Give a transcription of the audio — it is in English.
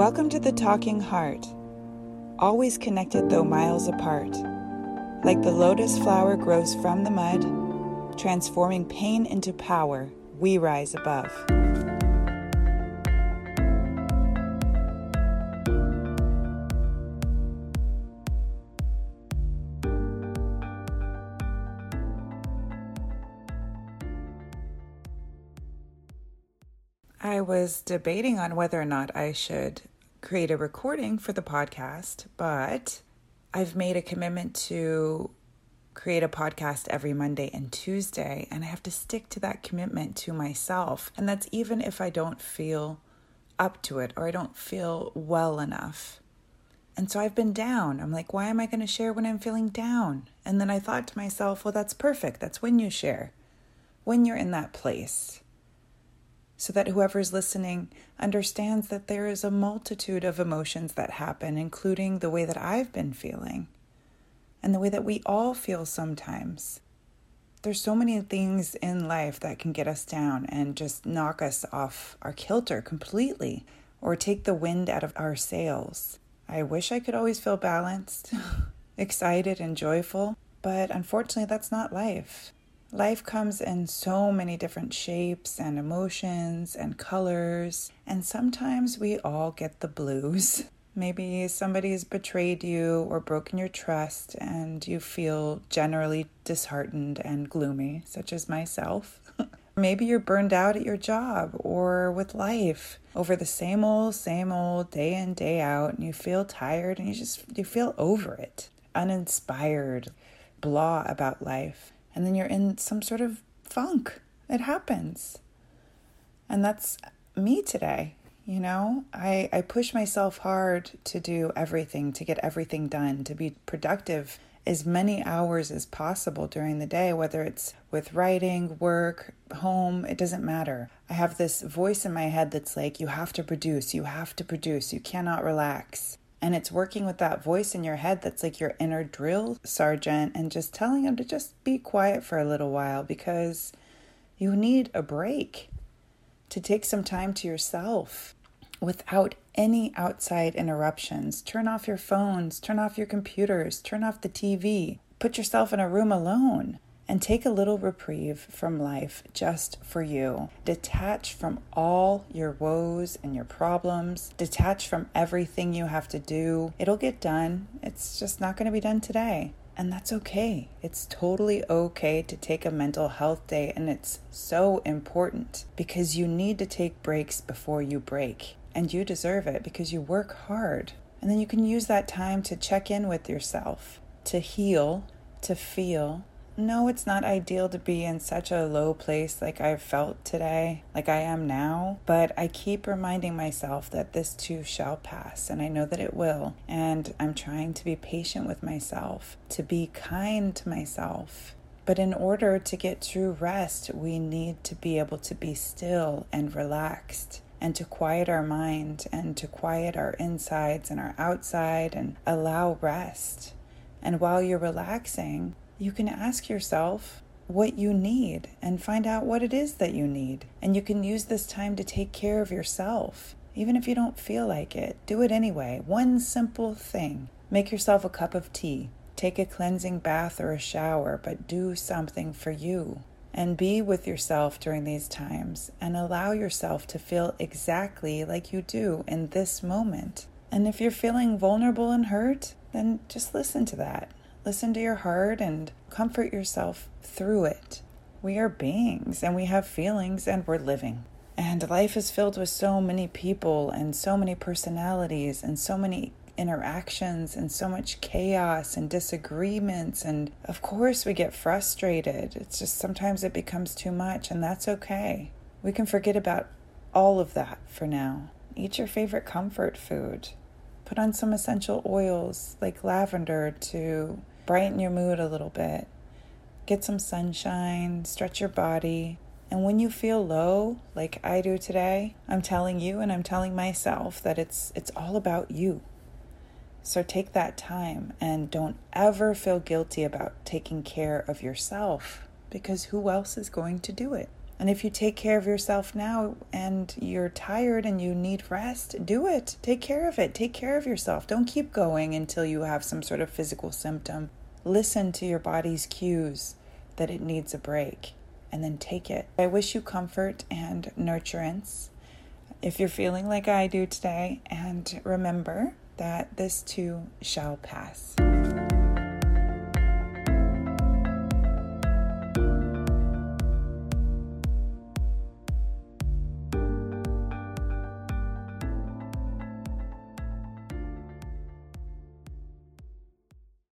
Welcome to the Talking Heart, always connected though miles apart. Like the lotus flower grows from the mud, transforming pain into power, we rise above. I was debating on whether or not I should create a recording for the podcast, but I've made a commitment to create a podcast every Monday and Tuesday, and I have to stick to that commitment to myself. And that's even if I don't feel up to it or I don't feel well enough. And so I've been down. I'm like, why am I going to share when I'm feeling down? And then I thought to myself, well, that's perfect. That's when you share, when you're in that place so that whoever's listening understands that there is a multitude of emotions that happen, including the way that I've been feeling and the way that we all feel sometimes. There's so many things in life that can get us down and just knock us off our kilter completely or take the wind out of our sails. I wish I could always feel balanced, excited, and joyful, but unfortunately, that's not life. Life comes in so many different shapes and emotions and colors, and sometimes we all get the blues. Maybe somebody's betrayed you or broken your trust, and you feel generally disheartened and gloomy, such as myself. Maybe you're burned out at your job or with life over the same old, same old day in, day out, and you feel tired and you just you feel over it, uninspired, blah about life and then you're in some sort of funk. It happens. And that's me today. You know, I, I push myself hard to do everything, to get everything done, to be productive as many hours as possible during the day, whether it's with writing, work, home, it doesn't matter. I have this voice in my head that's like, you have to produce, you have to produce, you cannot relax. And it's working with that voice in your head that's like your inner drill sergeant and just telling him to just be quiet for a little while because you need a break to take some time to yourself without any outside interruptions. Turn off your phones, turn off your computers, turn off the TV. Put yourself in a room alone and take a little reprieve from life just for you. Detach from all your woes and your problems. Detach from everything you have to do. It'll get done. It's just not going to be done today. And that's okay. It's totally okay to take a mental health day, and it's so important because you need to take breaks before you break. And you deserve it because you work hard. And then you can use that time to check in with yourself, to heal, to feel, no, it's not ideal to be in such a low place like I've felt today, like I am now, but I keep reminding myself that this too shall pass, and I know that it will. And I'm trying to be patient with myself, to be kind to myself. But in order to get true rest, we need to be able to be still and relaxed and to quiet our mind and to quiet our insides and our outside and allow rest. And while you're relaxing, you can ask yourself what you need and find out what it is that you need. And you can use this time to take care of yourself. Even if you don't feel like it, do it anyway. One simple thing make yourself a cup of tea, take a cleansing bath or a shower, but do something for you. And be with yourself during these times and allow yourself to feel exactly like you do in this moment. And if you're feeling vulnerable and hurt, then just listen to that. Listen to your heart and comfort yourself through it. We are beings and we have feelings and we're living. And life is filled with so many people and so many personalities and so many interactions and so much chaos and disagreements. And of course, we get frustrated. It's just sometimes it becomes too much, and that's okay. We can forget about all of that for now. Eat your favorite comfort food. Put on some essential oils like lavender to brighten your mood a little bit. Get some sunshine, stretch your body. And when you feel low, like I do today, I'm telling you and I'm telling myself that it's it's all about you. So take that time and don't ever feel guilty about taking care of yourself because who else is going to do it? And if you take care of yourself now and you're tired and you need rest, do it. Take care of it. Take care of yourself. Don't keep going until you have some sort of physical symptom. Listen to your body's cues that it needs a break and then take it. I wish you comfort and nurturance if you're feeling like I do today, and remember that this too shall pass.